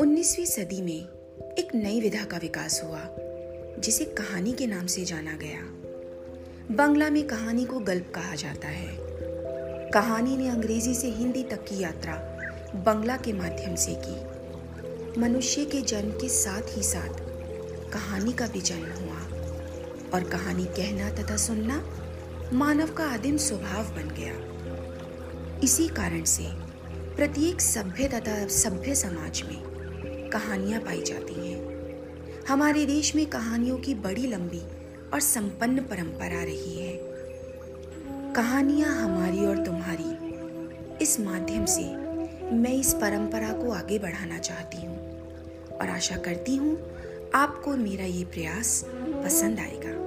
19वीं सदी में एक नई विधा का विकास हुआ, जिसे कहानी के नाम से जाना गया। बंगला में कहानी को गल्प कहा जाता है। कहानी ने अंग्रेज़ी से हिंदी तक की यात्रा बंगला के माध्यम से की। मनुष्य के जन्म के साथ ही साथ कहानी का भी जन्म हुआ। और कहानी कहना तथा सुनना मानव का आदिम स्वभाव बन गया। इसी कारण से प्रत्येक सभ्य तथा सभ्य समाज में कहानियाँ पाई जाती हैं। हमारे देश में कहानियों की बड़ी लंबी और संपन्न परंपरा रही है। कहानियाँ हमारी और तुम्हारी इस माध्यम से मैं इस परंपरा को आगे बढ़ाना चाहती हूँ और आशा करती हूँ आपको मेरा ये प्रयास पसंद आएगा।